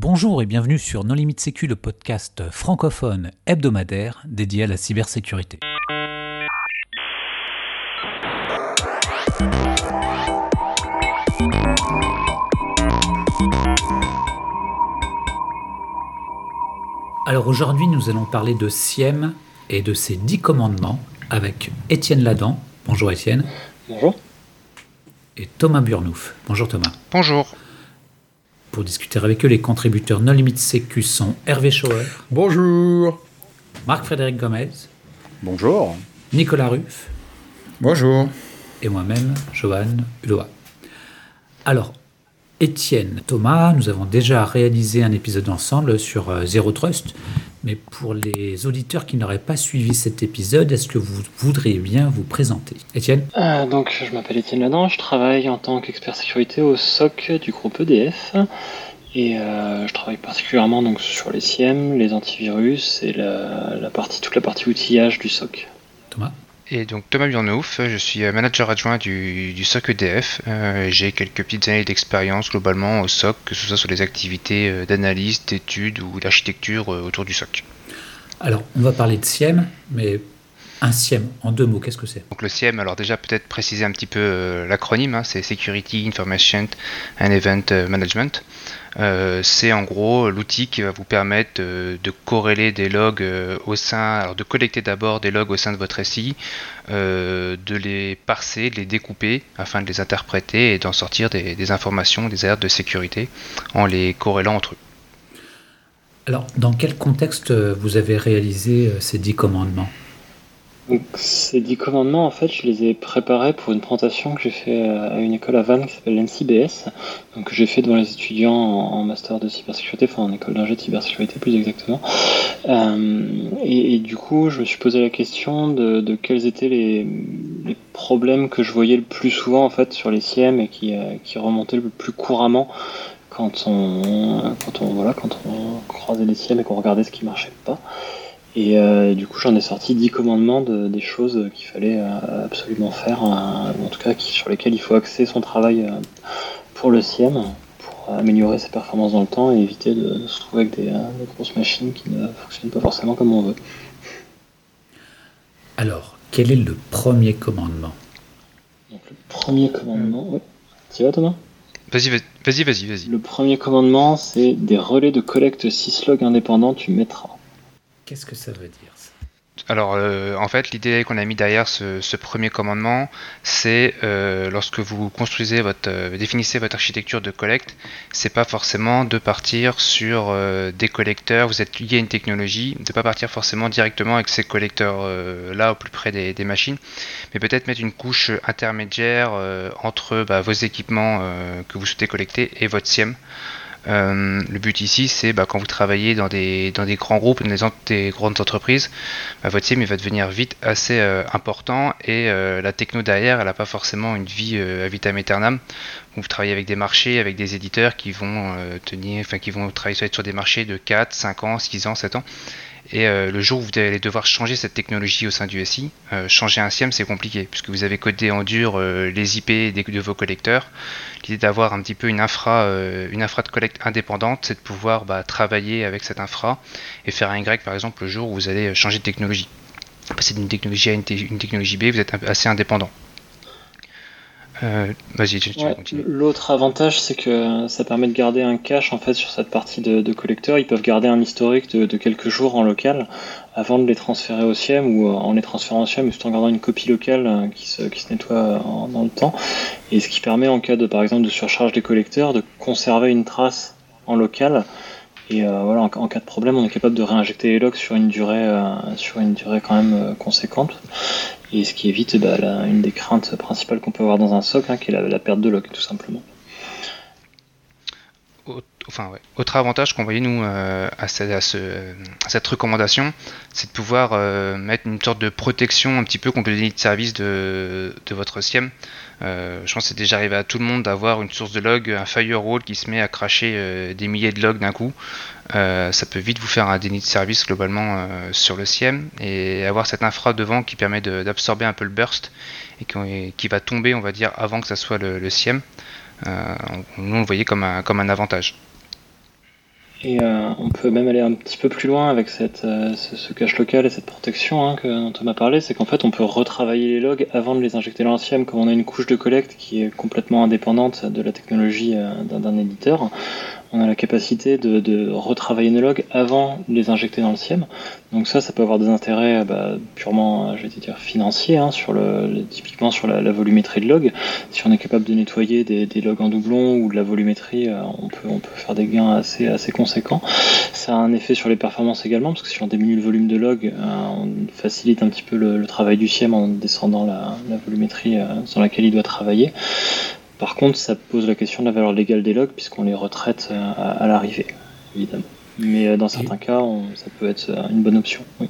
Bonjour et bienvenue sur Non Limite Sécu, le podcast francophone hebdomadaire dédié à la cybersécurité. Alors aujourd'hui, nous allons parler de SIEM et de ses dix commandements avec Étienne Ladan. Bonjour Étienne. Bonjour. Et Thomas Burnouf. Bonjour Thomas. Bonjour. Pour discuter avec eux, les contributeurs Non Limite Sécu sont Hervé Schauer, Bonjour. Marc-Frédéric Gomez, Bonjour. Nicolas Ruff Bonjour. et moi-même, Johan Uloa. Alors, Étienne, Thomas, nous avons déjà réalisé un épisode ensemble sur euh, Zero Trust, mais pour les auditeurs qui n'auraient pas suivi cet épisode, est-ce que vous voudriez bien vous présenter? Étienne? Euh, donc, je m'appelle Étienne Ladan, je travaille en tant qu'expert sécurité au SOC du groupe EDF. Et euh, je travaille particulièrement donc, sur les SIEM, les antivirus et la, la partie, toute la partie outillage du SOC. Thomas? Et donc Thomas Burnouf, je suis euh, manager adjoint du, SOC EDF. Euh, J'ai quelques petites années d'expérience globalement au SOC, que ce soit sur les activités euh, d'analyse, d'études ou d'architecture autour du SOC. Alors, on va parler de SIEM, mais un SIEM, en deux mots, qu'est-ce que c'est? Donc le CIEM, alors déjà peut-être préciser un petit peu euh, l'acronyme, hein, c'est Security Information and Event euh, Management. Euh, c'est en gros l'outil qui va vous permettre de corréler des logs euh, au sein, alors de collecter d'abord des logs au sein de votre SI, de les parser, de les découper afin de les interpréter et d'en sortir des, des informations, des alertes de sécurité en les corrélant entre eux. Alors, dans quel contexte vous avez réalisé ces dix commandements? Donc, ces 10 commandements, en fait, je les ai préparés pour une présentation que j'ai fait à une école à Vannes qui s'appelle l'NCBS, donc que j'ai fait devant les étudiants en, master de cybersécurité, enfin en école d'ingé de cybersécurité plus exactement. Euh, et, du coup, je me suis posé la question de, quels étaient les, problèmes que je voyais le plus souvent en fait sur les SIEM et qui, euh, qui remontaient le plus couramment quand on, quand on, voilà, quand on croisait les SIEM et qu'on regardait ce qui marchait pas. Et euh, du coup, j'en ai sorti 10 commandements de, des choses qu'il fallait euh, absolument faire, euh, ou en tout cas qui, sur lesquelles il faut axer son travail euh, pour le SIEM, pour améliorer ses performances dans le temps et éviter de, de se trouver avec des, euh, des grosses machines qui ne fonctionnent pas forcément comme on veut. Alors, quel est le premier commandement? Donc, le premier commandement, ouais. Tu vas Thomas? Vas-y, vas- vas-y, vas-y, vas-y. Le premier commandement, c'est des relais de collecte syslog indépendants, tu mettras. Qu'est-ce que ça veut dire ça Alors, euh, en fait, l'idée qu'on a mis derrière ce, premier commandement, c'est euh, lorsque vous construisez votre, euh, définissez votre architecture de collecte, c'est pas forcément de partir sur des collecteurs. Vous êtes lié à une technologie, de pas partir forcément directement avec ces collecteurs euh, là au plus près des, machines, mais peut-être mettre une couche intermédiaire entre bah, vos équipements que vous souhaitez collecter et votre SIEM. Euh, le but ici, c'est bah, quand vous travaillez dans des, grands groupes, dans des, grandes entreprises, bah, votre il va devenir vite assez euh, important et euh, la techno derrière, elle n'a pas forcément une vie à vitam aeternam. Vous travaillez avec des marchés, avec des éditeurs qui vont tenir, qui vont travailler sur- des marchés de 4, 5 ans, 6 ans, 7 ans. Et le jour où vous allez devoir changer cette technologie au sein du SI, changer un SIEM c'est compliqué puisque vous avez codé en dur les IP de vos collecteurs. L'idée d'avoir un petit peu une infra, euh, une infra de collecte indépendante, c'est de pouvoir bah, travailler avec cette infra et faire un Y par exemple le jour où vous allez changer de technologie. Passer d'une technologie à une, te- une technologie B, vous êtes assez indépendant. Euh, Vas-y, tu, Ouais. L'autre avantage, c'est que ça permet de garder un cache en fait sur cette partie de, de collecteurs. Ils peuvent garder un historique de, de quelques jours en local avant de les transférer au SIEM ou euh, en les transférant au SIEM, juste en gardant une copie locale euh, qui se, qui se nettoie en- dans le temps. Et ce qui permet en cas de par exemple de surcharge des collecteurs de conserver une trace en local. Et euh, voilà, en, cas de problème, on est capable de réinjecter les logs sur une durée, euh, sur une durée quand même euh, conséquente. Et ce qui évite bah, une des craintes principales qu'on peut avoir dans un SOC, hein, qui est la, la perte de log, tout simplement. Enfin. Autre avantage qu'on voyait nous euh, à, ce- à ce- à cette recommandation, c'est de pouvoir euh, mettre une sorte de protection un petit peu contre le déni de service de, votre SIEM. Euh, je pense que c'est déjà arrivé à tout le monde d'avoir une source de log, un firewall qui se met à cracher des milliers de logs d'un coup. Ça peut vite vous faire un déni de service globalement sur le SIEM et avoir cette infra devant qui permet d'absorber un peu le burst et qui, va tomber, on va dire, avant que ça soit le, le SIEM. Nous, on le voyait comme un avantage. Et euh, on peut même aller un petit peu plus loin avec cette, euh, ce, cache local et cette protection hein, que, dont on m'a parlé, c'est qu'en fait on peut retravailler les logs avant de les injecter dans la comme on a une couche de collecte qui est complètement indépendante de la technologie euh, d'un éditeur on a la capacité de, retravailler nos logs avant de les injecter dans le SIEM. Donc ça, ça peut avoir des intérêts bah, purement, je vais dire, financiers, hein, sur le, typiquement sur la, volumétrie de log. Si on est capable de nettoyer des, logs en doublon ou de la volumétrie, euh, on, peut, on peut faire des gains assez, assez conséquents. Ça a un effet sur les performances également, parce que si on diminue le volume de log, euh, on facilite un petit peu le, travail du SIEM en descendant la, volumétrie euh, sur laquelle il doit travailler. Par contre, ça pose la question de la valeur légale des logs, puisqu'on les retraite euh, à, l'arrivée, évidemment. Mais euh, dans certains cas, ça peut être euh, une bonne option, oui.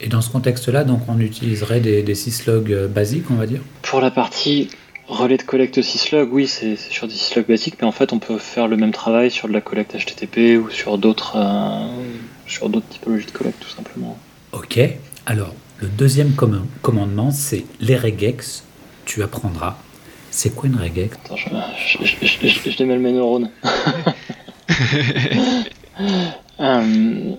Et dans ce contexte-là, donc on utiliserait des, des syslogs basiques, on va dire? Pour la partie relais de collecte syslog, oui, c'est sur des syslogs basiques, mais en fait, on peut faire le même travail sur de la collecte HTTP ou sur d'autres sur d'autres typologies de collecte, tout simplement. Ok. Alors, le deuxième commandement, c'est les regex. Tu apprendras c'est quoi une regex Attends, je, je, je, je démêle mes neurones. euh,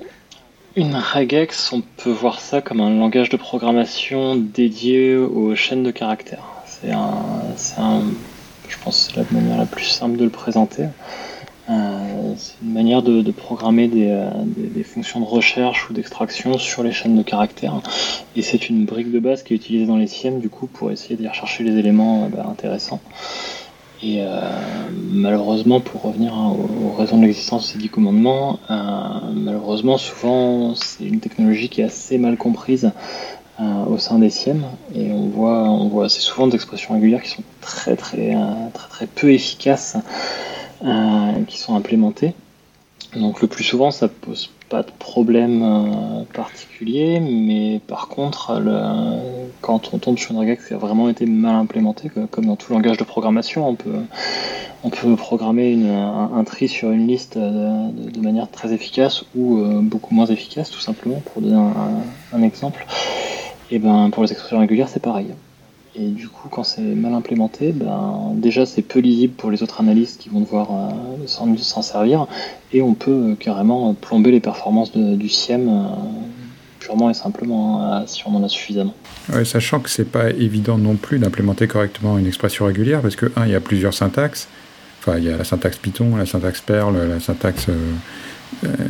une regex, on peut voir ça comme un langage de programmation dédié aux chaînes de caractères. C'est un, un, je pense, c'est la manière la plus simple de le présenter. Euh, c'est une manière de, programmer euh, des, fonctions de recherche ou d'extraction sur les chaînes de caractères. Et c'est une brique de base qui est utilisée dans les SIEM du coup pour essayer d'y rechercher les éléments euh, bah, intéressants. Et malheureusement, pour revenir aux, raisons de l'existence de ces dix commandements, malheureusement, souvent, c'est une technologie qui est assez mal comprise au sein des SIEM. Et on voit, on voit assez souvent des expressions régulières qui sont très, très, très, très peu efficaces euh, qui sont implémentés. Donc le plus souvent, ça pose pas de problème euh, particulier, mais par contre, quand on tombe sur une regex qui a vraiment été mal implémenté, comme dans tout langage de programmation, on peut, on peut programmer un, tri sur une liste de, manière très efficace ou euh, beaucoup moins efficace, tout simplement, pour donner un, exemple. Et ben pour les expressions régulières, c'est pareil. Et du coup, quand c'est mal implémenté, ben, déjà c'est peu lisible pour les autres analystes qui vont devoir euh, s'en servir, et on peut euh, carrément plomber les performances du SIEM euh, purement et simplement hein, si on en a suffisamment. sachant que c'est pas évident non plus d'implémenter correctement une expression régulière, parce que, un, il y a plusieurs syntaxes. Enfin, il y a la syntaxe Python, la syntaxe Perl, la syntaxe.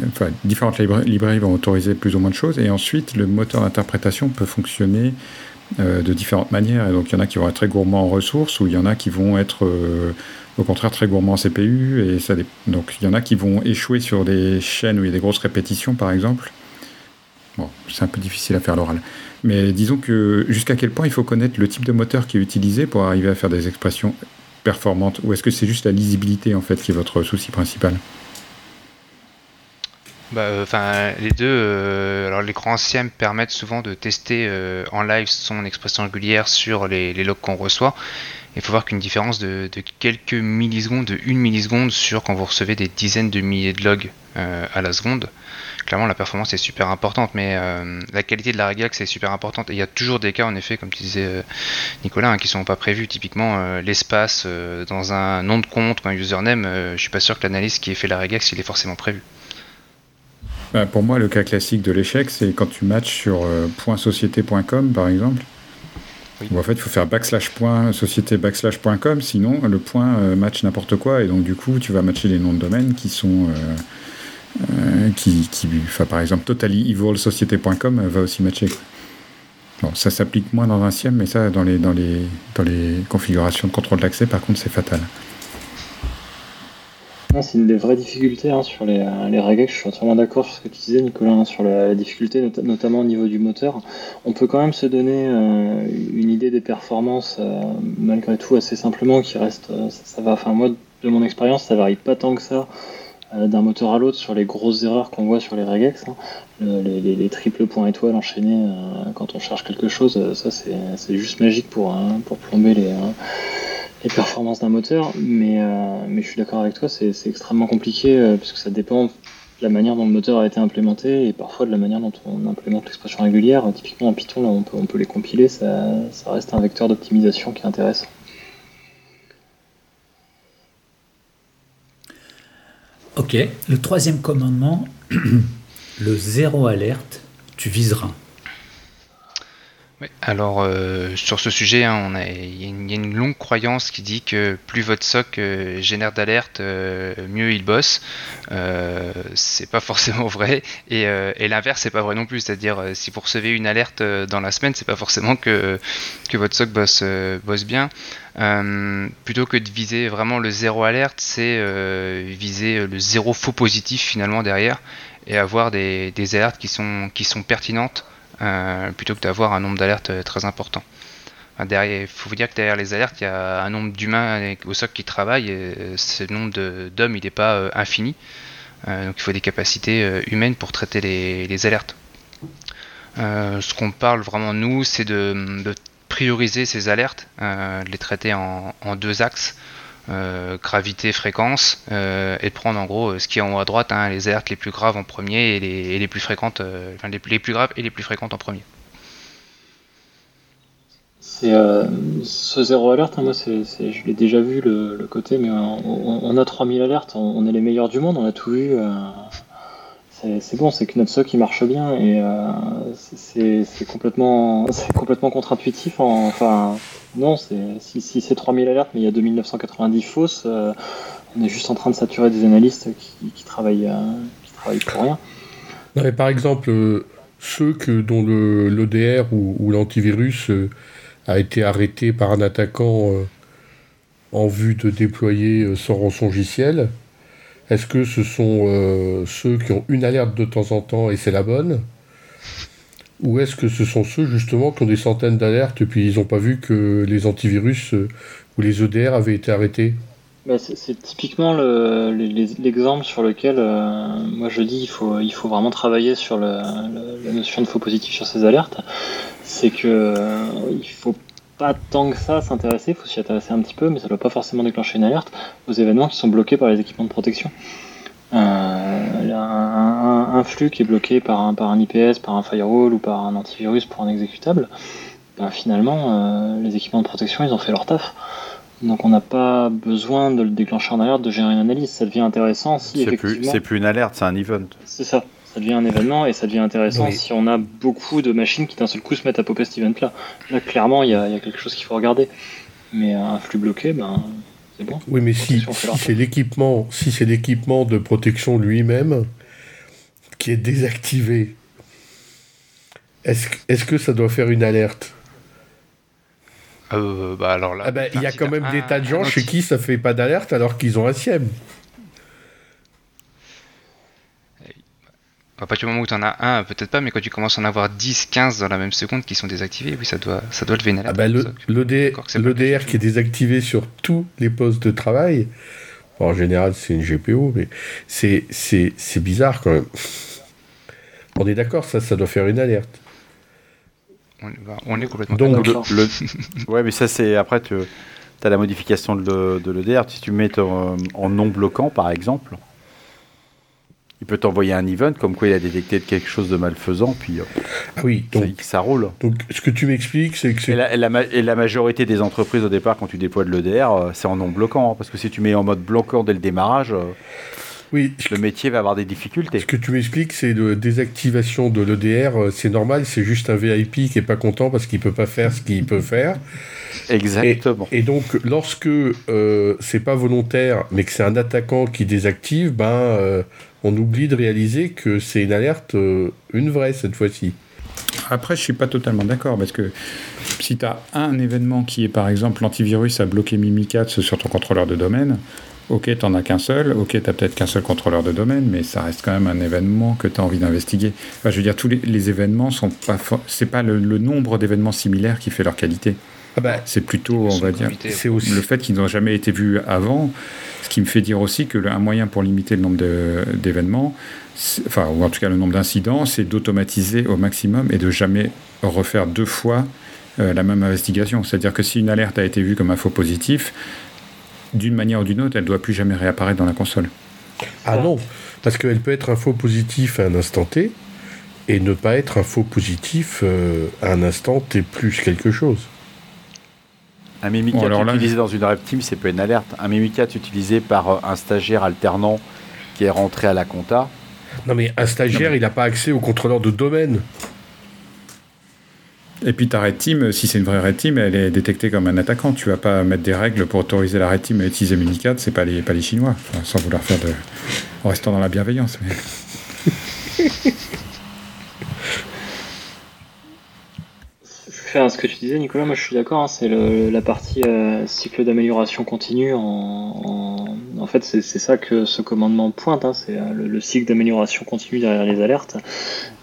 enfin, différentes librairies vont autoriser plus ou moins de choses, et ensuite le moteur d'interprétation peut fonctionner euh, de différentes manières. Et donc, il y en a qui vont être très gourmands en ressources, ou il y en a qui vont être euh, au contraire très gourmands en CPU. Et ça, donc, il y en a qui vont échouer sur des chaînes où il y a des grosses répétitions, par exemple. Bon, c'est un peu difficile à faire l'oral. Mais disons que jusqu'à quel point il faut connaître le type de moteur qui est utilisé pour arriver à faire des expressions performantes Ou est-ce que c'est juste la lisibilité, en fait, qui est votre souci principal? Bah, euh, enfin, les deux. Euh, alors, les grands SIEM permettent souvent de tester euh, en live son expression régulière sur les, logs qu'on reçoit. Il faut voir qu'une différence de, quelques millisecondes, de une milliseconde sur quand vous recevez des dizaines de milliers de logs à la seconde. Clairement, la performance est super importante, mais la qualité de la regex est super importante. Et il y a toujours des cas, en effet, comme tu disais, Nicolas, hein, qui sont pas prévus. Typiquement, l'espace dans un nom de compte ou un username, je suis pas sûr que l'analyste qui ait fait la regex, il est forcément prévu. Bah, pour moi, le cas classique de l'échec, c'est quand tu matches sur euh, .société.com, par exemple. Où en fait, il faut faire backslash point société backslash point com, sinon le point euh, match n'importe quoi. Et donc, du coup, tu vas matcher les noms de domaine qui sont. Euh, qui, qui par exemple, totallyevil.société.com va aussi matcher. Bon, ça s'applique moins dans un SIEM, mais ça, dans les, dans les, dans les configurations de contrôle d'accès, par contre, c'est fatal. C'est une des vraies difficultés hein, sur les, les regex. Je suis entièrement d'accord sur ce que tu disais, Nicolas, hein, sur la, difficulté, notamment au niveau du moteur. On peut quand même se donner euh, une idée des performances, euh, malgré tout, assez simplement, qui reste. Euh, ça, va. Enfin, moi, de mon expérience, ça varie pas tant que ça d'un moteur à l'autre sur les grosses erreurs qu'on voit sur les regex. Hein. les, triples points étoiles enchaînés quand on cherche quelque chose, ça c'est juste magique pour, pour plomber les les performances d'un moteur, mais, euh, mais je suis d'accord avec toi, c'est extrêmement compliqué euh, parce que ça dépend de la manière dont le moteur a été implémenté et parfois de la manière dont on implémente l'expression régulière. Typiquement en Python, là, on, peut, on peut les compiler, ça, ça reste un vecteur d'optimisation qui est intéressant. Ok, le troisième commandement, le zéro alerte, tu viseras. Alors euh, sur ce sujet, hein, il y, a une- longue croyance qui dit que plus votre SOC euh, génère d'alerte, euh, mieux il bosse. C'est pas forcément vrai, et, l'inverse c'est pas vrai non plus. C'est-à-dire si vous recevez une alerte dans la semaine, c'est pas forcément que, votre SOC bosse, bosse bien. Plutôt que de viser vraiment le zéro alerte, c'est viser le zéro faux positif finalement derrière et avoir des, alertes qui sont, pertinentes plutôt que d'avoir un nombre d'alertes euh, très important. Il faut vous dire que derrière les alertes, il y a un nombre d'humains au SOC qui travaillent. Et euh, ce nombre d'hommes, il n'est pas euh, infini. Euh, donc il faut des capacités euh, humaines pour traiter les, alertes. Euh, ce qu'on parle vraiment nous, c'est de, prioriser ces alertes, euh, de les traiter en deux axes. Euh, gravité, fréquence, euh, et de prendre en gros euh, ce qui est en haut à droite, hein, les alertes les plus graves en premier et les, plus fréquentes, enfin les, plus graves et les plus fréquentes en premier. C'est ce zéro alerte, hein, moi je l'ai déjà vu le, côté, mais on, a 3000 alertes, on est les meilleurs du monde, on a tout vu. C'est, bon, c'est SOC il marche bien et euh, c'est, complètement, complètement contre-intuitif. en- enfin, non, si, si c'est 3000 alertes, mais il y a 2990 fausses, euh, on est juste en train de saturer des analystes qui, qui travaillent, euh, qui travaillent pour rien. Par exemple, ceux que, dont le- l'ODR ou, ou l'antivirus a été arrêté par un attaquant en vue de déployer son rançongiciel, est-ce que ce sont euh, ceux qui ont une alerte de temps en temps et c'est la bonne? Ou est-ce que ce sont ceux justement qui ont des centaines d'alertes et puis ils n'ont pas vu que les antivirus euh, ou les EDR avaient été arrêtés? Bah, c'est typiquement l'exemple sur lequel euh, moi je dis il faut, il faut vraiment travailler sur la notion de faux positif sur ces alertes. C'est que il faut pas tant que ça s'intéresser, il faut s'y intéresser un petit peu, mais ça doit pas forcément déclencher une alerte aux événements qui sont bloqués par les équipements de protection. Euh, un, flux qui est bloqué par un, par un IPS, par un firewall ou par un antivirus pour un exécutable. Ben, finalement, euh, les équipements de protection, ils ont fait leur taf. Donc on n'a pas besoin de le déclencher en alerte, de gérer une analyse. Ça devient intéressant si C'est plus, effectivement... c'est plus une alerte, c'est un event. C'est ça. Ça devient un événement et ça devient intéressant Oui. si on a beaucoup de machines qui d'un seul coup se mettent à popper cet event-là. Là, clairement, il y, a il y a quelque chose qu'il faut regarder. Mais un flux bloqué, ben, c'est bon. Oui, mais si, c'est l'équipement, si c'est l'équipement de protection lui-même qui est désactivé, est-ce que- ça doit faire une alerte? Euh, bah alors là, Ah ben, il y a quand même un- des tas de gens chez qui ça fait pas d'alerte alors qu'ils ont un SIEM. À partir du moment où tu en as un, peut-être pas, mais quand tu commences à en avoir 10, 15 dans la même seconde qui sont désactivés, oui, ça doit, ça doit lever une Ah alerte. ben, c'est pas l'EDR qui est désactivé sur tous les postes de travail, bon, en général c'est une GPO, mais c'est, c'est, c'est bizarre quand même. On est d'accord, ça, ça doit faire une alerte. on, bah, on est complètement Donc, d'accord. Le- le- ouais, mais ça, c'est après, tu as la modification de, de l'EDR. Si tu mets ton- en non bloquant, par exemple, il peut t'envoyer un event comme quoi il a détecté quelque chose de malfaisant, puis euh, Ah oui, ça, donc, ça roule. donc ce que tu m'expliques, c'est que Et c'est. la, et la ma- et la majorité des entreprises au départ, quand tu déploies de l'EDR, euh, c'est en non bloquant. hein, parce que si tu mets en mode bloquant dès le démarrage, euh, Oui, le métier va avoir des difficultés. Ce que tu m'expliques, c'est de désactivation de l'EDR, euh, c'est normal, c'est juste un VIP qui est pas content parce qu'il peut pas faire ce qu'il peut faire. Exactement. Et donc, lorsque euh, c'est pas volontaire, mais que c'est un attaquant qui désactive, ben, euh, on oublie de réaliser que c'est une alerte, euh, une vraie cette fois-ci. Après, je suis pas totalement d'accord parce que si tu as un événement qui est par exemple l'antivirus a bloqué Mimikatz sur ton contrôleur de domaine, ok, t'en as qu'un seul, ok, t'as peut-être qu'un seul contrôleur de domaine, mais ça reste quand même un événement que tu as envie d'investiguer. Enfin, je veux dire, tous les, les événements sont pas, c'est pas le, le nombre d'événements similaires qui fait leur qualité. Ah bah, C'est plutôt, on va dire, aussi le fait qu'ils n'ont jamais été vus avant, ce qui me fait dire aussi que le- un moyen pour limiter le nombre d'événements, enfin, ou en tout cas le nombre d'incidents, c'est d'automatiser au maximum et de jamais refaire deux fois euh, la même investigation. C'est-à-dire que si une alerte a été vue comme un faux positif, d'une manière ou d'une autre, elle ne doit plus jamais réapparaître dans la console. ah non, parce qu'elle peut être un faux positif à un instant T et ne pas être un faux positif euh, à un instant T plus quelque chose. Un Mimikat Bon, alors là- utilisé dans une Red Team, c'est pas une alerte. Un Mimikat utilisé par euh, un stagiaire alternant qui est rentré à la compta. Non, mais un stagiaire, il n'a pas accès au contrôleur de domaine. Et puis ta red team, si c'est une vraie red elle est détectée comme un attaquant. Tu vas pas mettre des règles pour autoriser la red team utiliser Mimikatz, c'est pas les, pas les Chinois. Enfin, sans vouloir faire de. en restant dans la bienveillance. Enfin, ce que tu disais, Nicolas, moi je suis d'accord, hein, c'est la partie euh, cycle d'amélioration continue. En, fait, c'est ça que ce commandement pointe, hein, c'est euh, le, le cycle d'amélioration continue derrière les alertes.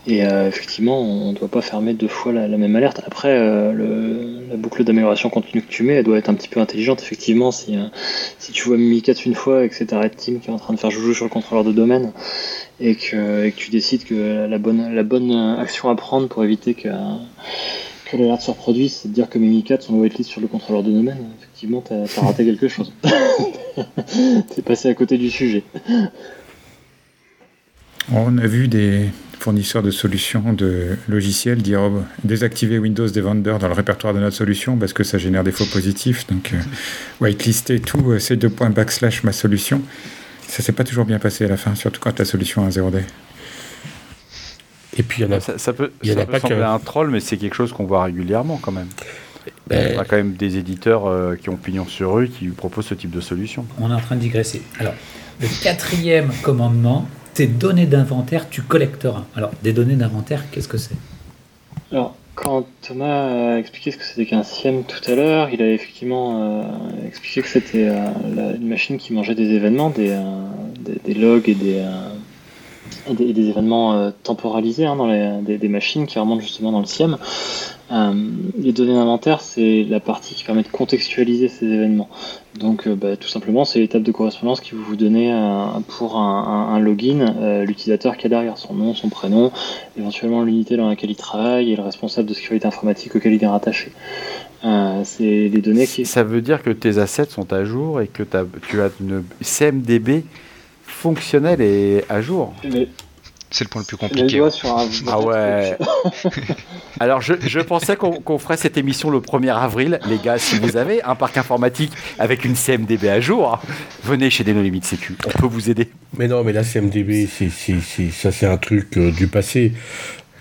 Et euh, effectivement, on ne doit pas fermer deux fois la, même alerte. Après, le- la boucle d'amélioration continue que tu mets, elle doit être un petit peu intelligente. Effectivement, si, tu vois Mimikatz une fois et que c'est ta red team qui est en train de faire joujou sur le contrôleur de domaine, et que, tu décides que la bonne, la bonne action à prendre pour éviter que, que l'alerte se reproduise, c'est de dire que Mimikatz on le whitelist sur le contrôleur de domaine. Effectivement, t'as as raté quelque chose. T'es passé à côté du sujet. On a vu des fournisseurs de solutions de logiciels dire oh, désactiver Windows des vendeurs dans le répertoire de notre solution parce que ça génère des faux positifs. Donc, euh, whitelister tout, euh, ces deux points backslash ma solution. Ça s'est pas toujours bien passé à la fin, surtout quand la solution a un 0D. Et puis, il y en a. Ça, ça peut, y en ça a peut pas sembler un troll, mais c'est quelque chose qu'on voit régulièrement quand même. Ben, On a quand même des éditeurs euh, qui ont pignon sur rue qui proposent ce type de solution. On est en train de digresser. Alors, le quatrième commandement, tes données d'inventaire, tu collecteras. Alors, des données d'inventaire, qu'est-ce que c'est? Alors, quand Thomas a expliqué ce que c'était qu'un SIEM tout à l'heure, il a effectivement euh, expliqué que c'était euh, une machine qui mangeait des événements, des, euh, des, des logs et des, euh, et des, des événements euh, temporalisés hein, dans les, des, des machines qui remontent justement dans le SIEM. Euh, les données d'inventaire, c'est la partie qui permet de contextualiser ces événements. Donc, euh, bah, tout simplement, c'est l'étape de correspondance qui vous vous donnez pour un, login, l'utilisateur qui est derrière, son nom, son prénom, éventuellement l'unité dans laquelle il travaille et le responsable de sécurité informatique auquel il est rattaché. C'est les données. Ça veut dire que tes assets sont à jour et que tu as une CMDB fonctionnelle et à jour. Mais- C'est le point le plus les compliqué. doigts sur un... Ah ouais. Alors je, je pensais qu'on qu'on ferait cette émission le 1er avril. Les gars, si vous avez un parc informatique avec une CMDB à jour, venez chez Deno Limite Sécu. On peut vous aider. Mais non, mais la CMDB, c'est, c'est, c'est- ça c'est un truc euh, du passé.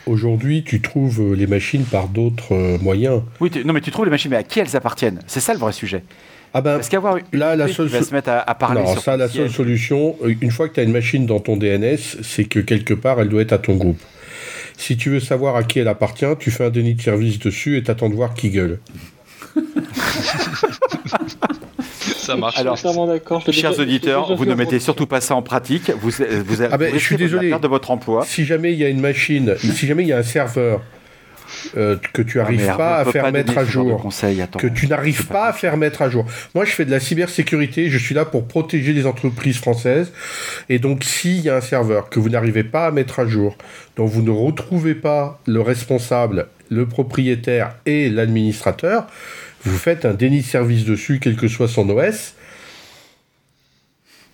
Aujourd'hui, tu trouves les machines par d'autres euh, moyens. Oui, tu- non mais tu trouves les machines, mais à qui elles appartiennent? C'est ça le vrai sujet. Ah ben, Parce qu'avoir une là, la seule qui va se mettre à, à parler non, sur ça, la seule solution, euh, une fois que tu as une machine dans ton DNS, c'est que quelque part, elle doit être à ton groupe. Si tu veux savoir à qui elle appartient, tu fais un déni de service dessus et t'attends de voir qui gueule. Ça marche. Alors, Je suis entièrement d'accord. je l'ai Chers auditeurs, vous ne mettez surtout pas ça en pratique. Vous, vous, Ah ben, vous je suis désolé. de votre emploi. Si jamais il y a une machine, si jamais il y a un serveur euh, que tu Ah, n'arrives mais pas à faire pas mettre à jour, attends. que tu n'arrives C'est pas à faire mettre à jour. Moi, je fais de la cybersécurité, je suis là pour protéger les entreprises françaises. Et donc, s'il y a un serveur que vous n'arrivez pas à mettre à jour, dont vous ne retrouvez pas le responsable, le propriétaire et l'administrateur, vous faites un déni de service dessus, quel que soit son OS.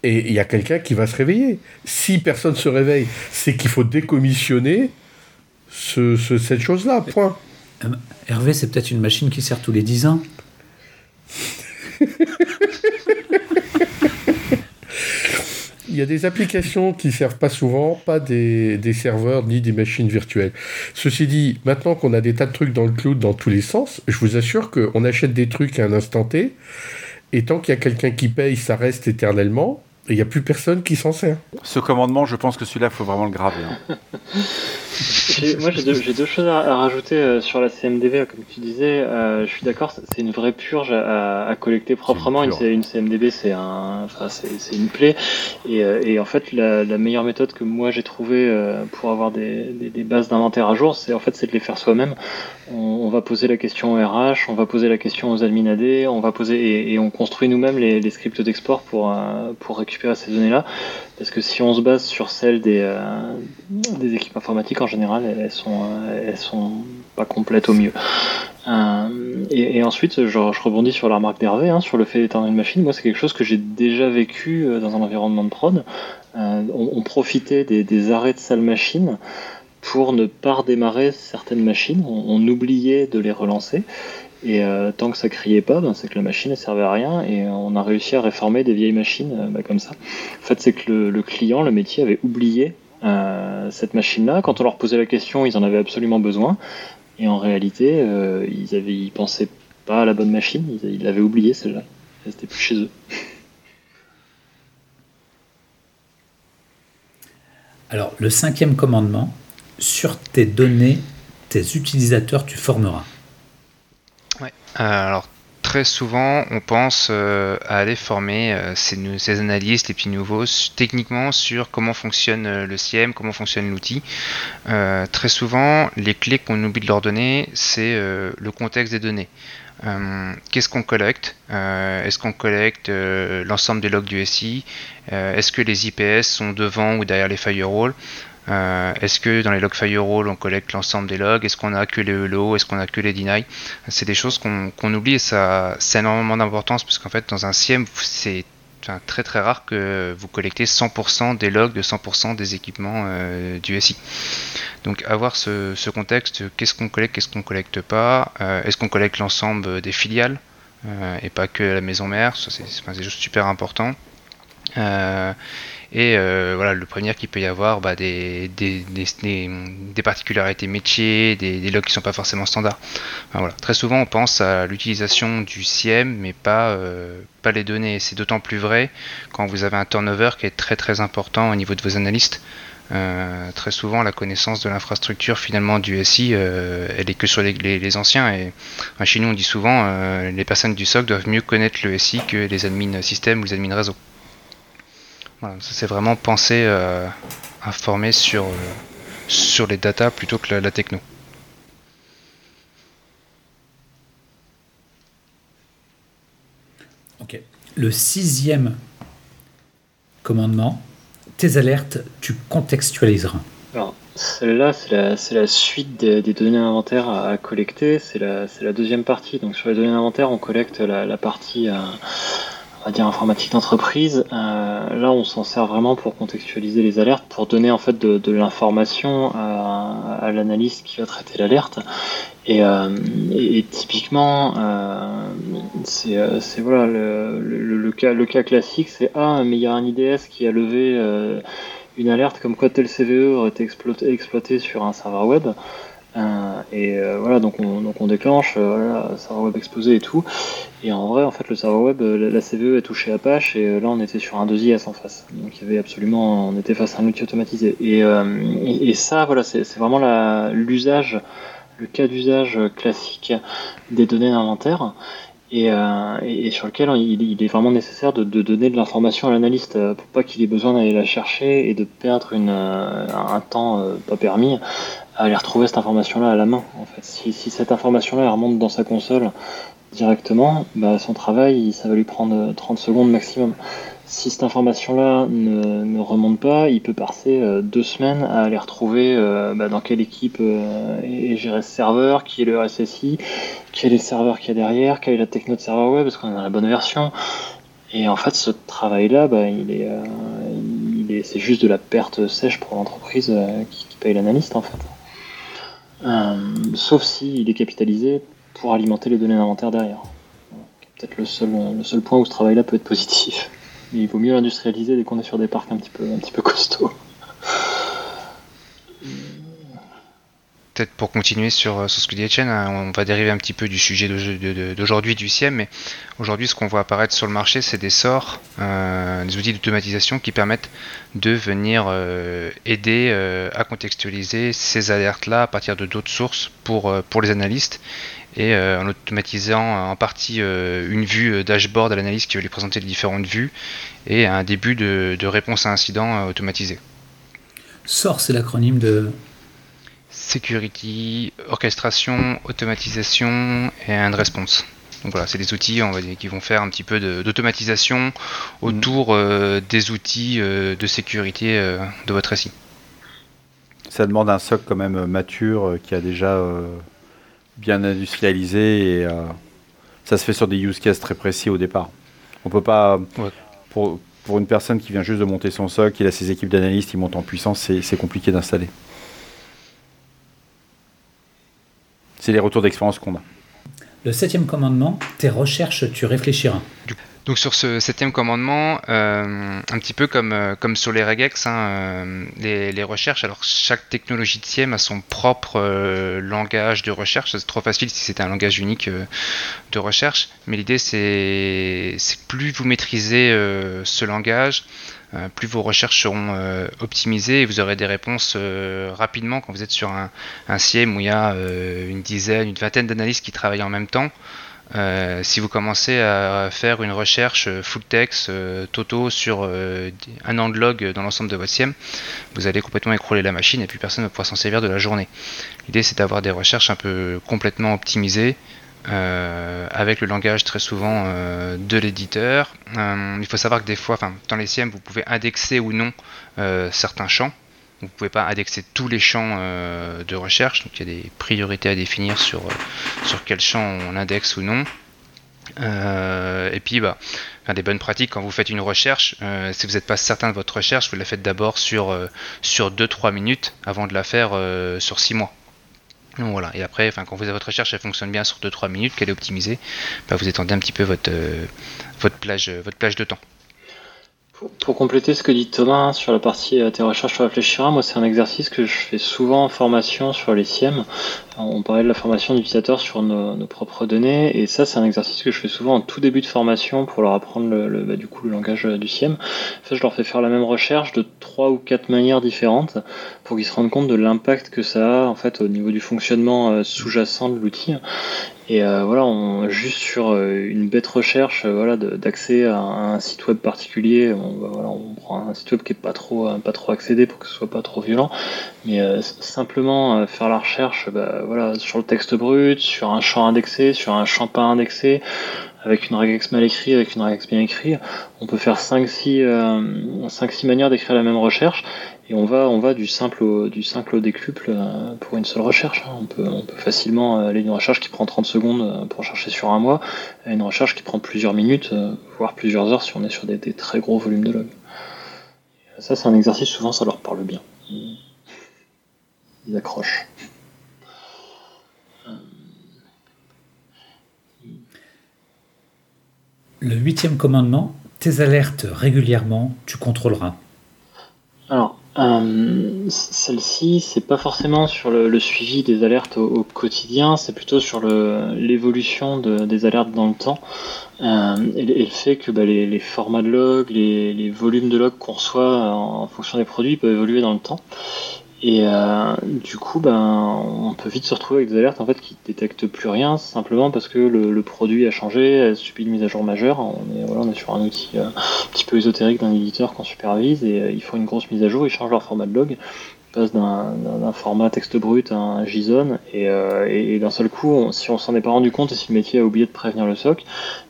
Et il y a quelqu'un qui va se réveiller. Si personne se réveille, c'est qu'il faut décommissionner ce- ce- cette chose-là, point. Hervé, c'est peut-être une machine qui sert tous les 10 ans. Il y a des applications qui servent pas souvent, pas des, des serveurs ni des machines virtuelles. Ceci dit, maintenant qu'on a des tas de trucs dans le cloud dans tous les sens, je vous assure qu'on achète des trucs à un instant T, et tant qu'il y a quelqu'un qui paye, ça reste éternellement, et il n'y a plus personne qui s'en sert. Ce commandement, je pense que celui-là, il faut vraiment le graver. hein. Moi, j'ai deux, choses à, à rajouter euh, sur la CMDB, comme tu disais. Euh, je suis d'accord, c'est- une vraie purge à, à collecter proprement. Une, CMDB, c'est un, enfin, c'est c'est une plaie. Et, euh, et en fait, la, la meilleure méthode que moi j'ai trouvée pour avoir des, des, des bases d'inventaire à jour, c'est en fait, c'est de les faire soi-même. On, on va poser la question au RH, on va poser la question aux admin AD, on va poser et, et on construit nous-mêmes les, les scripts d'export pour pour récupérer ces données-là. Parce que si on se base sur celles des, euh, des équipes informatiques, en général, elles sont, elles sont pas complètes au mieux. Euh, et, ensuite, je, je rebondis sur la remarque d'Hervé, hein, sur le fait d'éteindre une machine. Moi, c'est quelque chose que j'ai déjà vécu euh, dans un environnement de prod. Euh, on, profitait des, arrêts de salle machine pour ne pas redémarrer certaines machines. On, oubliait de les relancer. Et tant que ça criait pas, ben, c'est que la machine ne servait à rien et on a réussi à réformer des vieilles machines bah, comme ça. En fait, c'est que le, client, le métier avait oublié euh, cette machine-là. Quand on leur posait la question, ils en avaient absolument besoin. Et en réalité, ils avaient, ils pensaient pas à la bonne machine, ils l'avaient oublié celle-là. C'était plus chez eux. Alors, le cinquième commandement, sur tes données, tes utilisateurs, tu formeras. Ouais. Euh, alors, très souvent, on pense euh, à aller former euh, ces, analystes, les petits nouveaux, techniquement sur comment fonctionne le CIEM, comment fonctionne l'outil. très souvent, les clés qu'on oublie de leur donner, c'est le contexte des données. Qu'est-ce qu'on collecte? Est-ce qu'on collecte l'ensemble des logs du SI Est-ce que les IPS sont devant ou derrière les firewalls? Euh, est-ce que dans les log firewall on collecte l'ensemble des logs? Est-ce qu'on a que les hello Est-ce qu'on a que les deny? C'est des choses qu'on oublie et ça c'est énormément d'importance parce qu'en fait dans un SIEM c'est très très rare que vous collectez 100% des logs de 100% des équipements euh, du SI. Donc avoir ce, contexte, qu'est-ce qu'on collecte, qu'est-ce qu'on collecte pas, euh, est-ce qu'on collecte l'ensemble des filiales et pas que la maison mère, ça c'est des choses super importants. Et euh, voilà, le premier qu'il peut y avoir bah, des, des, des, particularités métiers, des, logs qui ne sont pas forcément standards. Très souvent, on pense à l'utilisation du CIEM, mais pas, euh, pas les données. C'est d'autant plus vrai quand vous avez un turnover qui est très très important au niveau de vos analystes. Euh, très souvent, la connaissance de l'infrastructure finalement du SI, elle est que sur les, les, anciens. Et chez nous, on dit souvent, les personnes du SOC doivent mieux connaître le SI que les admins système ou les admins réseau. Voilà, c'est vraiment penser euh, à former sur, euh, sur les datas plutôt que la, techno. Ok. Le sixième commandement, tes alertes, tu contextualiseras. Alors, celle-là, c'est la, suite des, données inventaires à, collecter. C'est la, la, deuxième partie. Donc, sur les données inventaires, on collecte la, partie. Euh, dire informatique d'entreprise. Euh, là, on s'en sert vraiment pour contextualiser les alertes, pour donner en fait de, l'information à, l'analyste qui va traiter l'alerte. Et, euh, typiquement, euh, c'est voilà le, cas, classique, c'est ah mais il y a un IDS qui a levé une alerte comme quoi tel CVE aurait été exploité sur un serveur web. Euh, et euh, voilà, donc on, déclenche, euh, voilà, serveur web exposé et tout. Et en vrai, en fait, le serveur web, la, CVE est touché Apache et là on était sur un 2IS en face. Donc il y avait absolument, on était face à un outil automatisé. Et, ça, voilà, c'est vraiment l'usage, le cas d'usage classique des données d'inventaire. Et, sur lequel il, est vraiment nécessaire de, donner de l'information à l'analyste pour pas qu'il ait besoin d'aller la chercher et de perdre un temps pas permis à aller retrouver cette information-là à la main. En fait. Si, cette information-là remonte dans sa console directement, bah, son travail, ça va lui prendre 30 secondes maximum. Si cette information-là ne, remonte pas, il peut passer euh, deux semaines à aller retrouver euh, bah, dans quelle équipe euh, est géré ce serveur, qui est le RSSI, quel est le serveur qui est derrière, quelle est la techno de serveur web, est-ce qu'on a la bonne version. Et en fait, ce travail-là, bah, est, il est, c'est juste de la perte sèche pour l'entreprise qui, qui paye l'analyste en fait. Euh, sauf s'il est capitalisé pour alimenter les données d'inventaire derrière. Peut-être le seul, le seul point où ce travail-là peut être positif. Mais il vaut mieux l'industrialiser dès qu'on est sur des parcs un petit peu, un petit peu costauds. Peut-être pour continuer sur, ce que dit Etienne, hein, on va dériver un petit peu du sujet d'aujourd'hui du CIEM, mais aujourd'hui ce qu'on voit apparaître sur le marché, c'est des sorts, euh, des outils d'automatisation qui permettent de venir euh, aider euh, à contextualiser ces alertes-là à partir de d'autres sources pour, pour les analystes et en automatisant en partie une vue dashboard à l'analyste qui va lui présenter les différentes vues et un début de, de réponse à incident automatisé. SOR, c'est l'acronyme de security, orchestration, automatisation et un response. Donc voilà, c'est des outils on va dire, qui vont faire un petit peu d'automatisation autour euh, des outils euh, de sécurité euh, de votre SI. Ça demande un SOC quand même mature qui a déjà bien industrialisé et ça se fait sur des use cases très précis au départ. On peut pas, pour, pour une personne qui vient juste de monter son SOC, il a ses équipes d'analystes, il monte en puissance, c'est compliqué d'installer. C'est les retours d'expérience qu'on a. Le septième commandement, tes recherches, tu réfléchiras. Donc sur ce septième commandement, euh, un petit peu comme, euh, comme sur les regex, hein, euh, les, recherches, alors chaque technologie de SIEM a son propre langage de recherche, c'est trop facile si c'était un langage unique de recherche, mais l'idée c'est plus vous maîtrisez ce langage, plus vos recherches seront optimisées et vous aurez des réponses rapidement quand vous êtes sur un, un SIEM où il y a une dizaine, une vingtaine d'analystes qui travaillent en même temps. Euh, si vous commencez à faire une recherche euh, full text, euh, toto sur un an de log dans l'ensemble de votre SIEM, vous allez complètement écrouler la machine et puis personne ne pouvoir s'en servir de la journée. L'idée c'est d'avoir des recherches un peu complètement optimisées avec le langage très souvent de l'éditeur. il faut savoir que des fois, dans les SIEM, vous pouvez indexer ou non certains champs. Vous ne pouvez pas indexer tous les champs euh, de recherche, donc il y a des priorités à définir sur, euh, sur quel champ on indexe ou non. Euh, et puis, bah, des bonnes pratiques quand vous faites une recherche. si vous n'êtes pas certain de votre recherche, vous la faites d'abord sur, sur 2-3 minutes avant de la faire sur 6 mois. Voilà, et après, quand vous avez votre recherche, elle fonctionne bien sur 2-3 minutes, qu'elle est optimisée, bah, vous étendez un petit peu votre, votre, plage, votre plage de temps. Pour, compléter ce que dit Thomas sur la partie euh, tes recherches sur réfléchira, moi c'est un exercice que je fais souvent en formation sur les SIEM. On parlait de la formation d'utilisateur sur nos, propres données et ça c'est un exercice que je fais souvent en tout début de formation pour leur apprendre le, bah, langage euh, du SIEM. En je leur fais faire la même recherche de trois ou quatre manières différentes pour qu'ils se rendent compte de l'impact que ça a en fait au niveau du fonctionnement euh, sous-jacent de l'outil. Et euh, voilà, juste sur une bête recherche d'accès à, un site web particulier, on, voilà, on prend un site web qui est pas trop, pas trop accédé pour que ce soit pas trop violent, mais simplement faire la recherche bah, voilà, sur le texte brut, sur un champ indexé, sur un champ pas indexé, avec une regex mal écrite, avec une regex bien écrite, on peut faire 5-6 manières d'écrire la même recherche et on va, on va du simple au, du simple au décuple euh, pour une seule recherche. Hein. On, peut, facilement aller d'une recherche qui prend 30 secondes euh, pour chercher sur un mois à une recherche qui prend plusieurs minutes, euh, voire plusieurs heures si on est sur des, très gros volumes de log. Ça, c'est un exercice, souvent ça leur parle bien. Ils, accrochent. Le huitième commandement, tes alertes régulièrement, tu contrôleras. Alors, euh, celle-ci, c'est pas forcément sur le, suivi des alertes au, quotidien, c'est plutôt sur l'évolution des alertes dans le temps. Euh, et, le fait que bah, les, formats de log, les, les volumes de log qu'on reçoit en, fonction des produits peuvent évoluer dans le temps. Et euh, du coup, ben, on peut vite se retrouver avec des alertes en fait qui détectent plus rien, simplement parce que le, produit a changé, a une mise à jour majeure. On est, voilà, on est sur un outil euh, un petit peu ésotérique d'un éditeur qu'on supervise et euh, ils font une grosse mise à jour, ils changent leur format de log, ils passent d'un format texte brut à un JSON et, et, d'un seul coup, si on s'en est pas rendu compte et si le métier a oublié de prévenir le SOC, et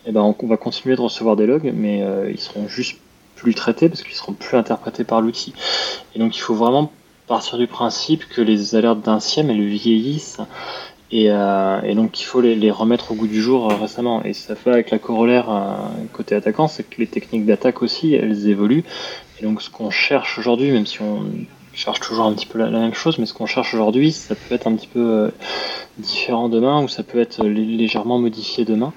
eh ben on, va continuer de recevoir des logs, mais ils seront juste plus traités parce qu'ils seront plus interprétés par l'outil. Et donc il faut vraiment partir du principe que les alertes d'un SIEM elles vieillissent et, euh, et, donc il faut les, remettre au goût du jour euh, récemment. Et ça fait avec la corollaire euh, côté attaquant, c'est que les techniques d'attaque aussi, elles évoluent. Et donc ce qu'on cherche aujourd'hui, même si on cherche toujours un petit peu la, même chose, mais ce qu'on cherche aujourd'hui, ça peut être un petit peu différent demain ou ça peut être légèrement modifié demain.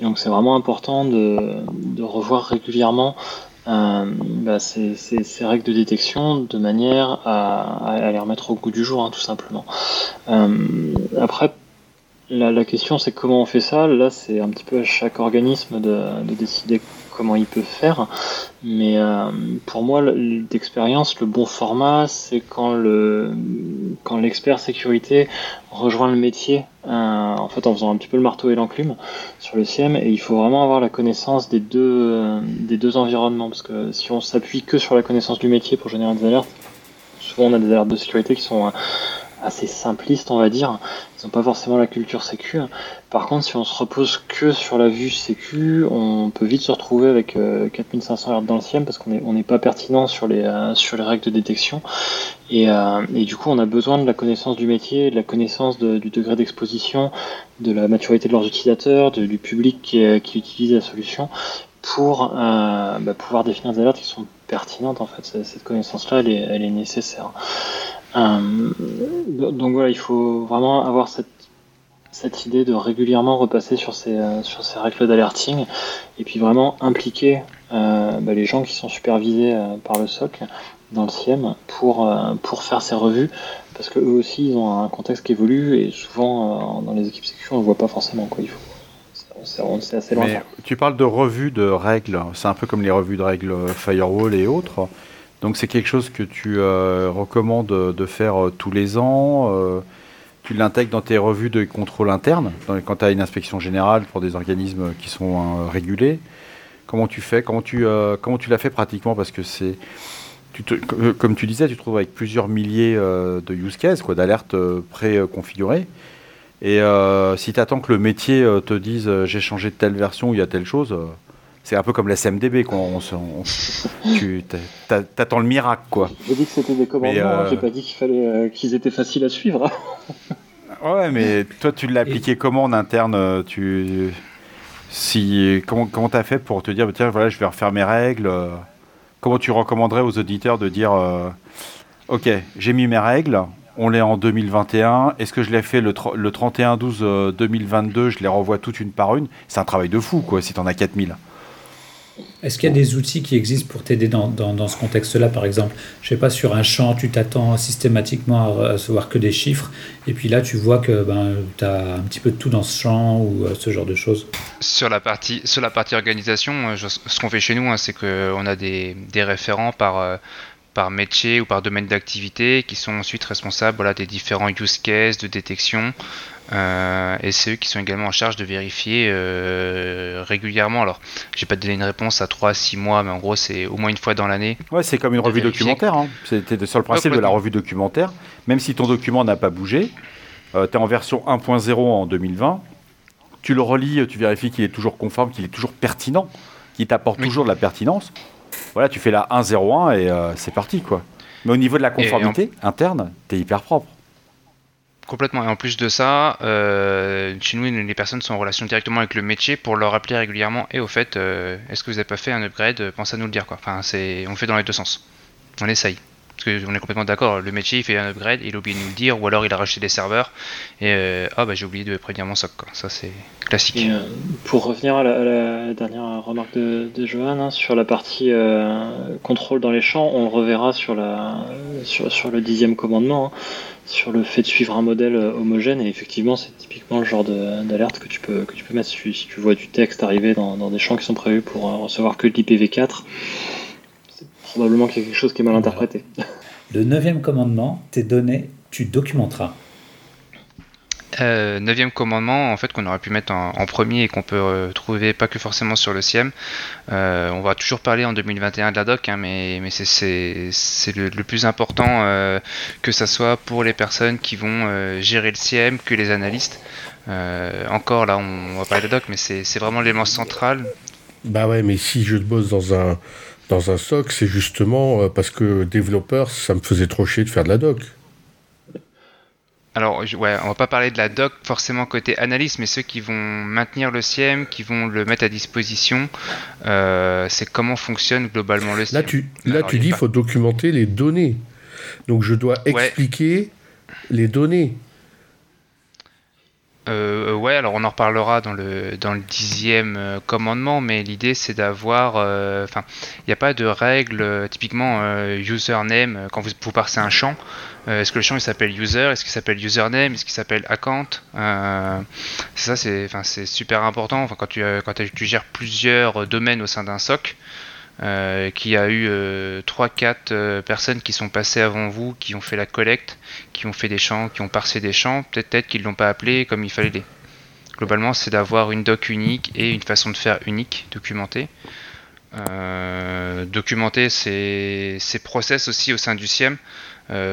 Et donc c'est vraiment important de, revoir régulièrement bah, ces, règles de détection de manière à, les remettre au goût du jour, hein, tout simplement. Euh, après, la, question c'est comment on fait ça? Là, c'est un petit peu à chaque organisme de, de décider comment il peut faire. Mais euh, pour moi, d'expérience, le bon format, c'est quand le quand l'expert sécurité rejoint le métier, euh, en fait, en faisant un petit peu le marteau et l'enclume sur le CIEM. Et il faut vraiment avoir la connaissance des deux euh, des deux environnements, parce que si on s'appuie que sur la connaissance du métier pour générer des alertes, souvent on a des alertes de sécurité qui sont assez simplistes, on va dire. Ils n'ont pas forcément la culture sécu. Par contre, si on se repose que sur la vue sécu, on peut vite se retrouver avec 4500 euh, Hz dans le ciel parce qu'on n'est on n'est pas pertinent sur les, euh, sur les règles de détection. Et, euh, et, du coup, on a besoin de la connaissance du métier, de la connaissance du degré d'exposition, de la maturité de leurs utilisateurs, du public qui, utilise la solution pour bah, pouvoir définir des alertes qui sont pertinentes. En fait, cette connaissance-là, est, elle est nécessaire. Euh, donc voilà, il faut vraiment avoir cette cette idée de régulièrement repasser sur ces, sur ces règles d'alerting et puis vraiment impliquer bah, les gens qui sont supervisés par le SOC dans le CIEM pour, pour faire ces revues parce qu'eux aussi ils ont un contexte qui évolue et souvent dans les équipes sécurité on ne voit pas forcément quoi il faut c'est assez loin. tu parles de revues de règles, c'est un peu comme les revues de règles Firewall et autres. Donc c'est quelque chose que tu euh, recommandes de faire euh, tous les ans. Euh, tu l'intègres dans tes revues de contrôle interne, quand tu as une inspection générale pour des organismes qui sont régulés. Comment tu fais? Comment tu, tu l'as fait pratiquement? Parce que c'est, comme tu disais, tu te trouves avec plusieurs milliers de use cases, d'alertes pré-configurées. Et euh, si tu attends que le métier euh, te dise euh, j'ai changé de telle version, il y a telle chose, c'est un peu comme la SMDB. Quoi. tu attends le miracle. quoi. J'ai dit que c'était des commandements, hein. j'ai pas dit qu'il fallait qu'ils étaient faciles à suivre. Hein. ouais, mais toi tu l'as appliqué comment en interne tu... si... Comment tu as fait pour te dire tiens, voilà, je vais refaire mes règles Comment tu recommanderais aux auditeurs de dire ok, j'ai mis mes règles, on l'est en 2021. Est-ce que je l'ai fait le, 31-12-2022 euh, Je les renvoie toutes une par une? C'est un travail de fou, quoi, si tu en as 4000. Est-ce qu'il y a des outils qui existent pour t'aider dans, ce contexte-là, par exemple? Je sais pas, sur un champ, tu t'attends systématiquement à recevoir que des chiffres, et puis là, tu vois que ben, tu as un petit peu de tout dans ce champ ou euh, ce genre de choses. Sur la partie, organisation, euh, ce qu'on fait chez nous, hein, c'est qu'on a des, référents par, par métier ou par domaine d'activité qui sont ensuite responsables voilà, des différents use cases de détection euh, et c'est eux qui sont également en charge de vérifier euh, régulièrement. Alors, j'ai pas donné une réponse à 3 6 mois, mais en gros, c'est au moins une fois dans l'année. Ouais, c'est comme une revue documentaire. Hein. C'était sur le principe de la revue documentaire. Même si ton document n'a pas bougé, euh, tu es en version 1.0 en 2020, tu le relis, tu vérifies qu'il est toujours conforme, qu'il est toujours pertinent, qu'il t'apporte toujours de la pertinence voilà, tu fais la 1-0-1 et c'est parti, quoi. Mais au niveau de la conformité interne, tu es hyper propre. Complètement. Et en plus de ça, euh, chez nous, les personnes sont en relation directement avec le métier pour leur rappeler régulièrement. Et au fait, euh, est-ce que vous n'avez pas fait un upgrade? Pensez à nous le dire. Enfin, on fait dans les deux sens. On essaye. Parce qu'on est complètement d'accord, le métier il fait un upgrade, il oublie de nous le dire, ou alors il a racheté des serveurs, et euh, ah bah j'ai oublié de prévenir mon soc, Ça c'est classique. Euh, pour revenir à la, dernière remarque de, Johan, hein, sur la partie contrôle dans les champs, on reverra sur, la, sur le dixième commandement, hein, sur le fait de suivre un modèle homogène, et effectivement c'est typiquement le genre d'alerte que, tu peux, que tu peux mettre si, tu vois du texte arriver dans, dans, des champs qui sont prévus pour recevoir que de l'IPv4 probablement qu'il y a quelque chose qui est mal interprété. Le neuvième commandement, tes données, tu documenteras. Euh, neuvième commandement, en fait, qu'on aurait pu mettre en, premier et qu'on peut euh, trouver pas que forcément sur le CIEM. Euh, on va toujours parler en 2021 de la doc, hein, mais, c'est le, plus important que ça soit pour les personnes qui vont gérer le CIEM que les analystes. encore là, on, va parler de la doc, mais c'est vraiment l'élément central. Bah ouais, mais si je bosse dans un dans un SOC, c'est justement euh, parce que développeur, ça me faisait trop chier de faire de la doc. Alors, ouais, on va pas parler de la doc forcément côté analyse, mais ceux qui vont maintenir le CIEM, qui vont le mettre à disposition, euh, c'est comment fonctionne globalement le CIEM. Là, tu, là, tu dis qu'il faut documenter les données. Donc, je dois expliquer les données. Euh, ouais, alors on en reparlera dans le, dans le dixième euh, commandement, mais l'idée c'est d'avoir. Euh, enfin, il n'y a pas de règle, typiquement username, quand vous, vous passez un champ. est-ce que le champ il s'appelle user Est-ce qu'il s'appelle username Est-ce qu'il s'appelle account Ça, c'est super important. Quand, tu, quand tu gères plusieurs domaines au sein d'un SOC, euh, qui a eu 3-4 euh, euh, personnes qui sont passées avant vous, qui ont fait la collecte, qui ont fait des champs, qui ont parsé des champs, peut-être qu'ils ne l'ont pas appelé comme il fallait les. Globalement, c'est d'avoir une doc unique et une façon de faire unique, documentée. documenter ces, process aussi au sein du SIEM.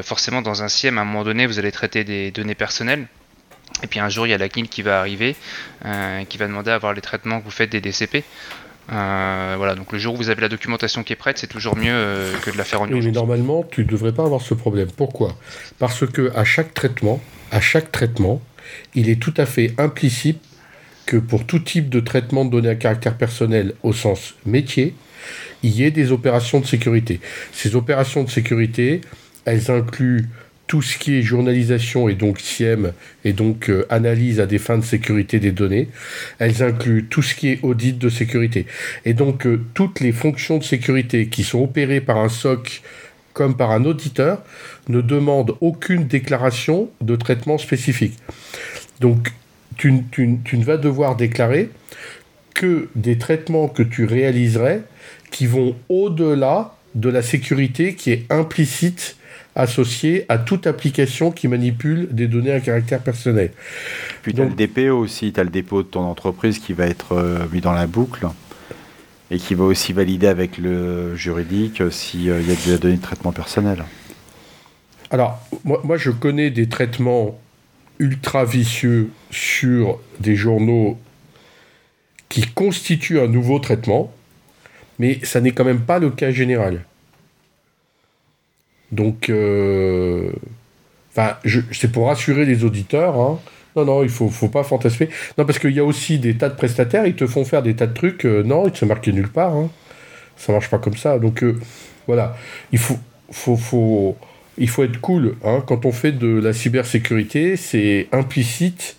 forcément, dans un SIEM, à un moment donné, vous allez traiter des données personnelles. Et puis un jour, il y a la CNIL qui va arriver, qui va demander à avoir les traitements que vous faites des DCP. Euh, voilà, donc le jour où vous avez la documentation qui est prête, c'est toujours mieux euh, que de la faire en urgence. mais normalement, tu ne devrais pas avoir ce problème. Pourquoi? Parce que à chaque traitement, à chaque traitement, il est tout à fait implicite que pour tout type de traitement de données à caractère personnel au sens métier, il y ait des opérations de sécurité. Ces opérations de sécurité, elles incluent tout ce qui est journalisation et donc SIEM et donc euh, analyse à des fins de sécurité des données. Elles incluent tout ce qui est audit de sécurité. Et donc euh, toutes les fonctions de sécurité qui sont opérées par un SOC comme par un auditeur ne demandent aucune déclaration de traitement spécifique. Donc tu, ne vas devoir déclarer que des traitements que tu réaliserais qui vont au-delà de la sécurité qui est implicite associé à toute application qui manipule des données à caractère personnel. Puis tu as le DPO aussi, tu as le dépôt de ton entreprise qui va être euh, mis dans la boucle et qui va aussi valider avec le juridique s'il euh, y a de la donnée de traitement personnel. Alors, moi, moi, je connais des traitements ultra vicieux sur des journaux qui constituent un nouveau traitement, mais ça n'est quand même pas le cas général. Donc, euh, enfin, c'est pour rassurer les auditeurs. Hein. Non, non, il faut, faut pas fantasmer. Non, parce qu'il y a aussi des tas de prestataires, ils te font faire des tas de trucs. Euh, non, ils te marquent nulle part. Hein. Ça marche pas comme ça. Donc, euh, voilà. Il faut, faut, faut, il faut être cool. Hein. Quand on fait de la cybersécurité, c'est implicite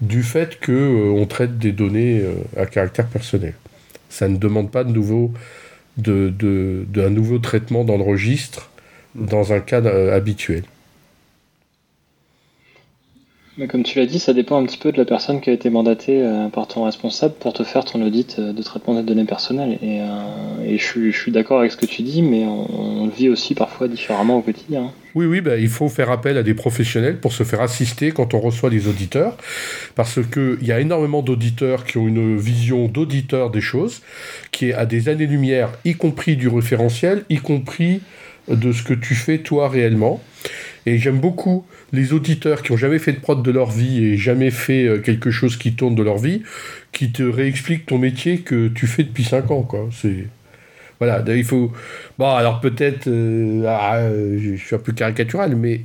du fait que on traite des données à caractère personnel. Ça ne demande pas de nouveau, de, de, nouveau traitement dans le registre dans un cadre euh, habituel. Mais comme tu l'as dit, ça dépend un petit peu de la personne qui a été mandatée euh, par ton responsable pour te faire ton audit euh, de traitement des données personnelles. Et, et je, suis, d'accord avec ce que tu dis, mais on, le vit aussi parfois différemment au quotidien. Oui, oui, bah, il faut faire appel à des professionnels pour se faire assister quand on reçoit des auditeurs, parce qu'il y a énormément d'auditeurs qui ont une vision d'auditeur des choses, qui est à des années-lumière, y compris du référentiel, y compris de ce que tu fais toi réellement. Et j'aime beaucoup les auditeurs qui ont jamais fait de prod de leur vie et jamais fait euh, quelque chose qui tourne de leur vie, qui te réexpliquent ton métier que tu fais depuis 5 ans. Quoi. C'est... Voilà, il faut. Bon, alors peut-être. Euh, ah, je suis un peu caricatural, mais.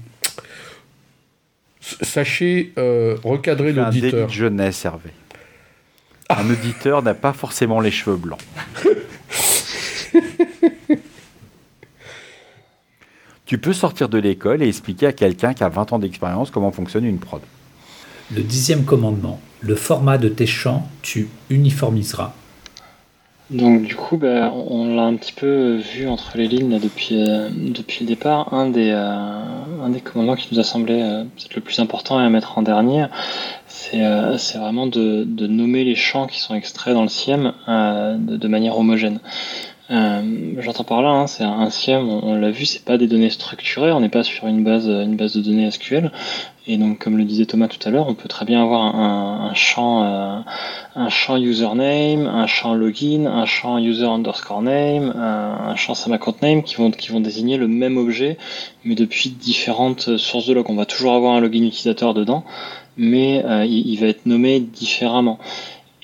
Sachez euh, recadrer l'auditeur. Un délit de jeunesse, Hervé. Un auditeur n'a pas forcément les cheveux blancs. tu peux sortir de l'école et expliquer à quelqu'un qui a 20 ans d'expérience comment fonctionne une prod. Le dixième commandement, le format de tes champs, tu uniformiseras. Donc du coup, bah, on l'a un petit peu vu entre les lignes depuis, euh, depuis le départ. Un des, euh, un des commandements qui nous a semblé euh, peut-être le plus important à mettre en dernier, c'est vraiment de, de, nommer les champs qui sont extraits dans le SIEM de, de, manière homogène. Euh, j'entends par là, hein, c'est un SIEM, on, l'a vu, c'est pas des données structurées, on n'est pas sur une base, une base de données SQL. Et donc, comme le disait Thomas tout à l'heure, on peut très bien avoir un, champ, euh, un champ username, un champ login, un champ user underscore name, un, champ account name qui vont, qui vont désigner le même objet, mais depuis différentes sources de log. On va toujours avoir un login utilisateur dedans, mais euh, il, va être nommé différemment.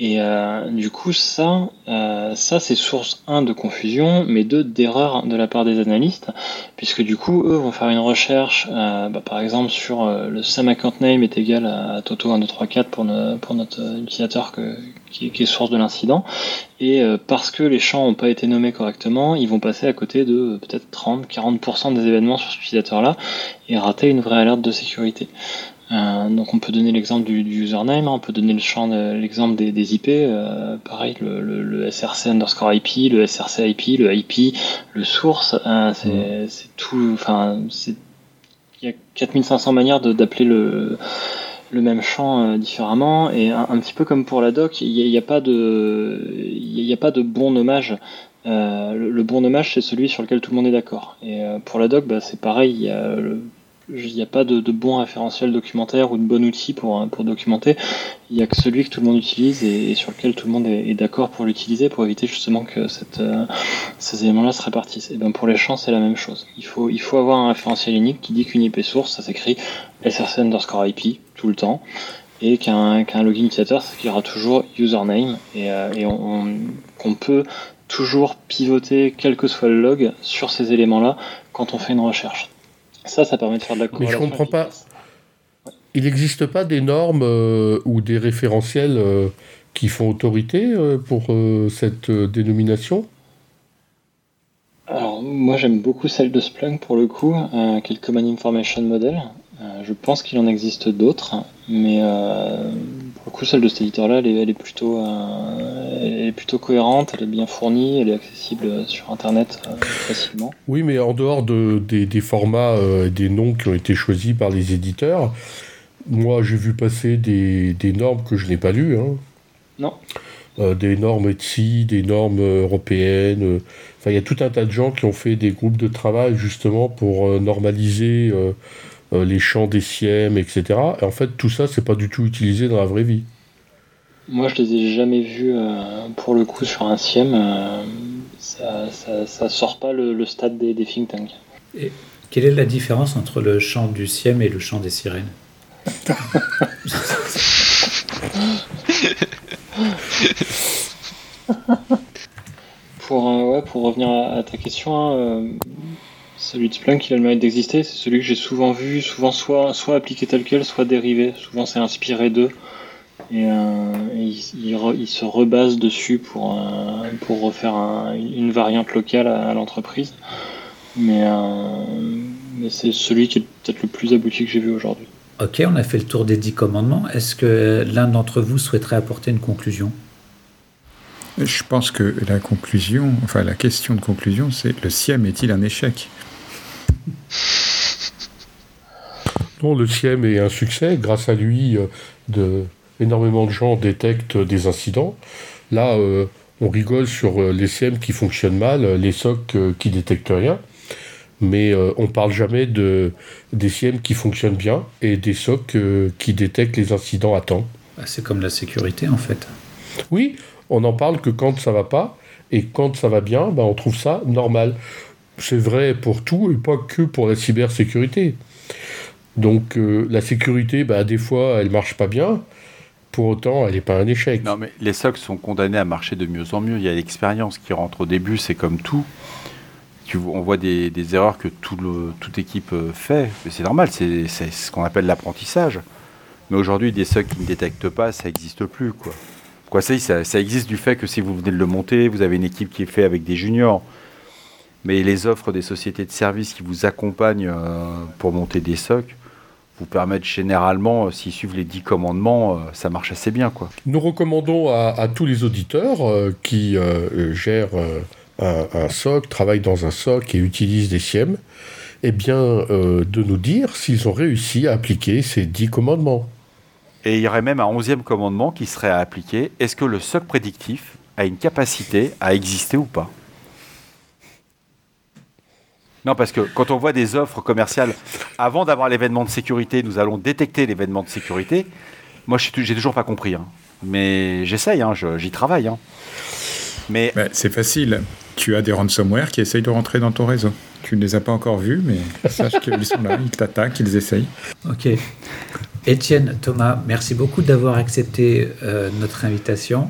Et euh, du coup, ça, euh, ça c'est source 1 de confusion, mais 2 d'erreur de la part des analystes, puisque du coup, eux vont faire une recherche, euh, bah, par exemple, sur le same account name est égal à, Toto1234 pour, pour notre utilisateur qui, est source de l'incident, et parce que les champs n'ont pas été nommés correctement, ils vont passer à côté de peut-être 30-40% des événements sur cet utilisateur-là et rater une vraie alerte de sécurité. Euh, donc on peut donner l'exemple du, username, hein, on peut donner le champ l'exemple des, IP, euh, pareil le, SRC underscore IP, le SRC IP, le IP, le source, euh, c'est tout, enfin il y a 4500 manières d'appeler le le même champ différemment et un, petit peu comme pour la doc, il n'y a, pas de il a pas de bon nommage. le, bon nommage c'est celui sur lequel tout le monde est d'accord. Et pour la doc, bah, c'est pareil, il y a le il n'y a pas de, bon référentiel documentaire ou de bon outil pour, pour documenter. Il n'y a que celui que tout le monde utilise et, sur lequel tout le monde est, d'accord pour l'utiliser pour éviter justement que euh, ces éléments-là se répartissent. Et bien pour les champs, c'est la même chose. Il faut, il faut avoir un référentiel unique qui dit qu'une IP source, ça s'écrit src underscore IP tout le temps et qu'un login utilisateur, c'est qu'il y aura toujours username et, euh, et qu'on peut toujours pivoter, quel que soit le log, sur ces éléments-là quand on fait une recherche. Ça, ça permet de faire de la. Mais je comprends pas. Il n'existe pas des normes euh, ou des référentiels euh, qui font autorité euh, pour cette dénomination? Alors, moi j'aime beaucoup celle de Splunk pour le coup, qui est le Common Information Model. Je pense qu'il en existe d'autres, mais euh, pour le coup celle de cet éditeur-là, elle, est- elle est plutôt, euh, elle est plutôt cohérente, elle est bien fournie, elle est accessible sur Internet euh, facilement. Oui, mais en dehors de, des, des formats euh, et des noms qui ont été choisis par les éditeurs, moi j'ai vu passer des, des normes que je n'ai pas lues. hein. Non. Euh, des normes ETSI, des normes euh, européennes. euh. Enfin, il y a tout un tas de gens qui ont fait des groupes de travail justement pour euh, normaliser euh, les champs des SIEM, etc. Et en fait, tout ça, c'est pas du tout utilisé dans la vraie vie. Moi je les ai jamais vus euh, pour le coup sur un SIEM, euh, ça, ça, ça sort pas le, le stade des, des think tanks. Quelle est la différence entre le chant du Siem et le chant des sirènes? Pour, euh, ouais, pour revenir à, à ta question, hein, euh, celui de Splunk, il a le mérite d'exister. C'est celui que j'ai souvent vu, souvent soit, soit appliqué tel quel, soit dérivé. Souvent, c'est inspiré d'eux. Et, euh, et il, il re- il se rebase dessus pour, euh, pour refaire un- une variante locale à, à l'entreprise. Mais, euh, mais c'est celui qui est peut-être le plus abouti que j'ai vu aujourd'hui. Ok, on a fait le tour des dix commandements. Est-ce que l'un d'entre vous souhaiterait apporter une conclusion? Je pense que la conclusion, enfin la question de conclusion, c'est le SIEM est-il un échec? Non, le SIEM est un succès. Grâce à lui, euh, de, énormément de gens détectent des incidents. Là, euh, on rigole sur euh, les SIEM qui fonctionnent mal, les SOC qui détectent rien. Mais euh, on parle jamais de, des SIEM qui fonctionnent bien et des SOC euh, qui détectent les incidents à temps. Bah, C'est comme la sécurité en fait. Oui, on en parle que quand ça va pas, et quand ça va bien, ben, on trouve ça normal. C'est vrai pour tout et pas que pour la cybersécurité. Donc euh, la sécurité, ben, des fois, elle marche pas bien. Pour autant, elle n'est pas un échec. Non, mais les SOC sont condamnés à marcher de mieux en mieux. Il y a l'expérience qui rentre au début, c'est comme tout. On voit des, erreurs que toute équipe euh, fait, c'est normal, c'est ce qu'on appelle l'apprentissage. Mais aujourd'hui, des SOC qui ne détectent pas, ça n'existe plus. Quoi. Quoi, ça, ça existe du fait que si vous venez de le monter, vous avez une équipe qui est faite avec des juniors. Mais les offres des sociétés de services qui vous accompagnent euh, pour monter des SOC vous permettent généralement, euh, s'ils suivent les 10 commandements, euh, ça marche assez bien. quoi. Nous recommandons à, à tous les auditeurs euh, qui euh, gèrent euh, un, un SOC, travaillent dans un SOC et utilisent des SIEM, eh bien, de nous dire s'ils ont réussi à appliquer ces 10 commandements. Et il y aurait même un onzième commandement qui serait à appliquer. Est-ce que le SOC prédictif a une capacité à exister ou pas? Non, parce que quand on voit des offres commerciales, avant d'avoir l'événement de sécurité, nous allons détecter l'événement de sécurité. Moi, j'ai toujours pas compris. hein. Mais j'essaye, hein, j'y travaille. hein. Mais Ben, C'est facile. Tu as des ransomware qui essayent de rentrer dans ton réseau. Tu ne les as pas encore vus, mais sache qu'ils sont là, ils t'attaquent, ils essayent. Ok. Étienne, Thomas, merci beaucoup d'avoir accepté euh, notre invitation.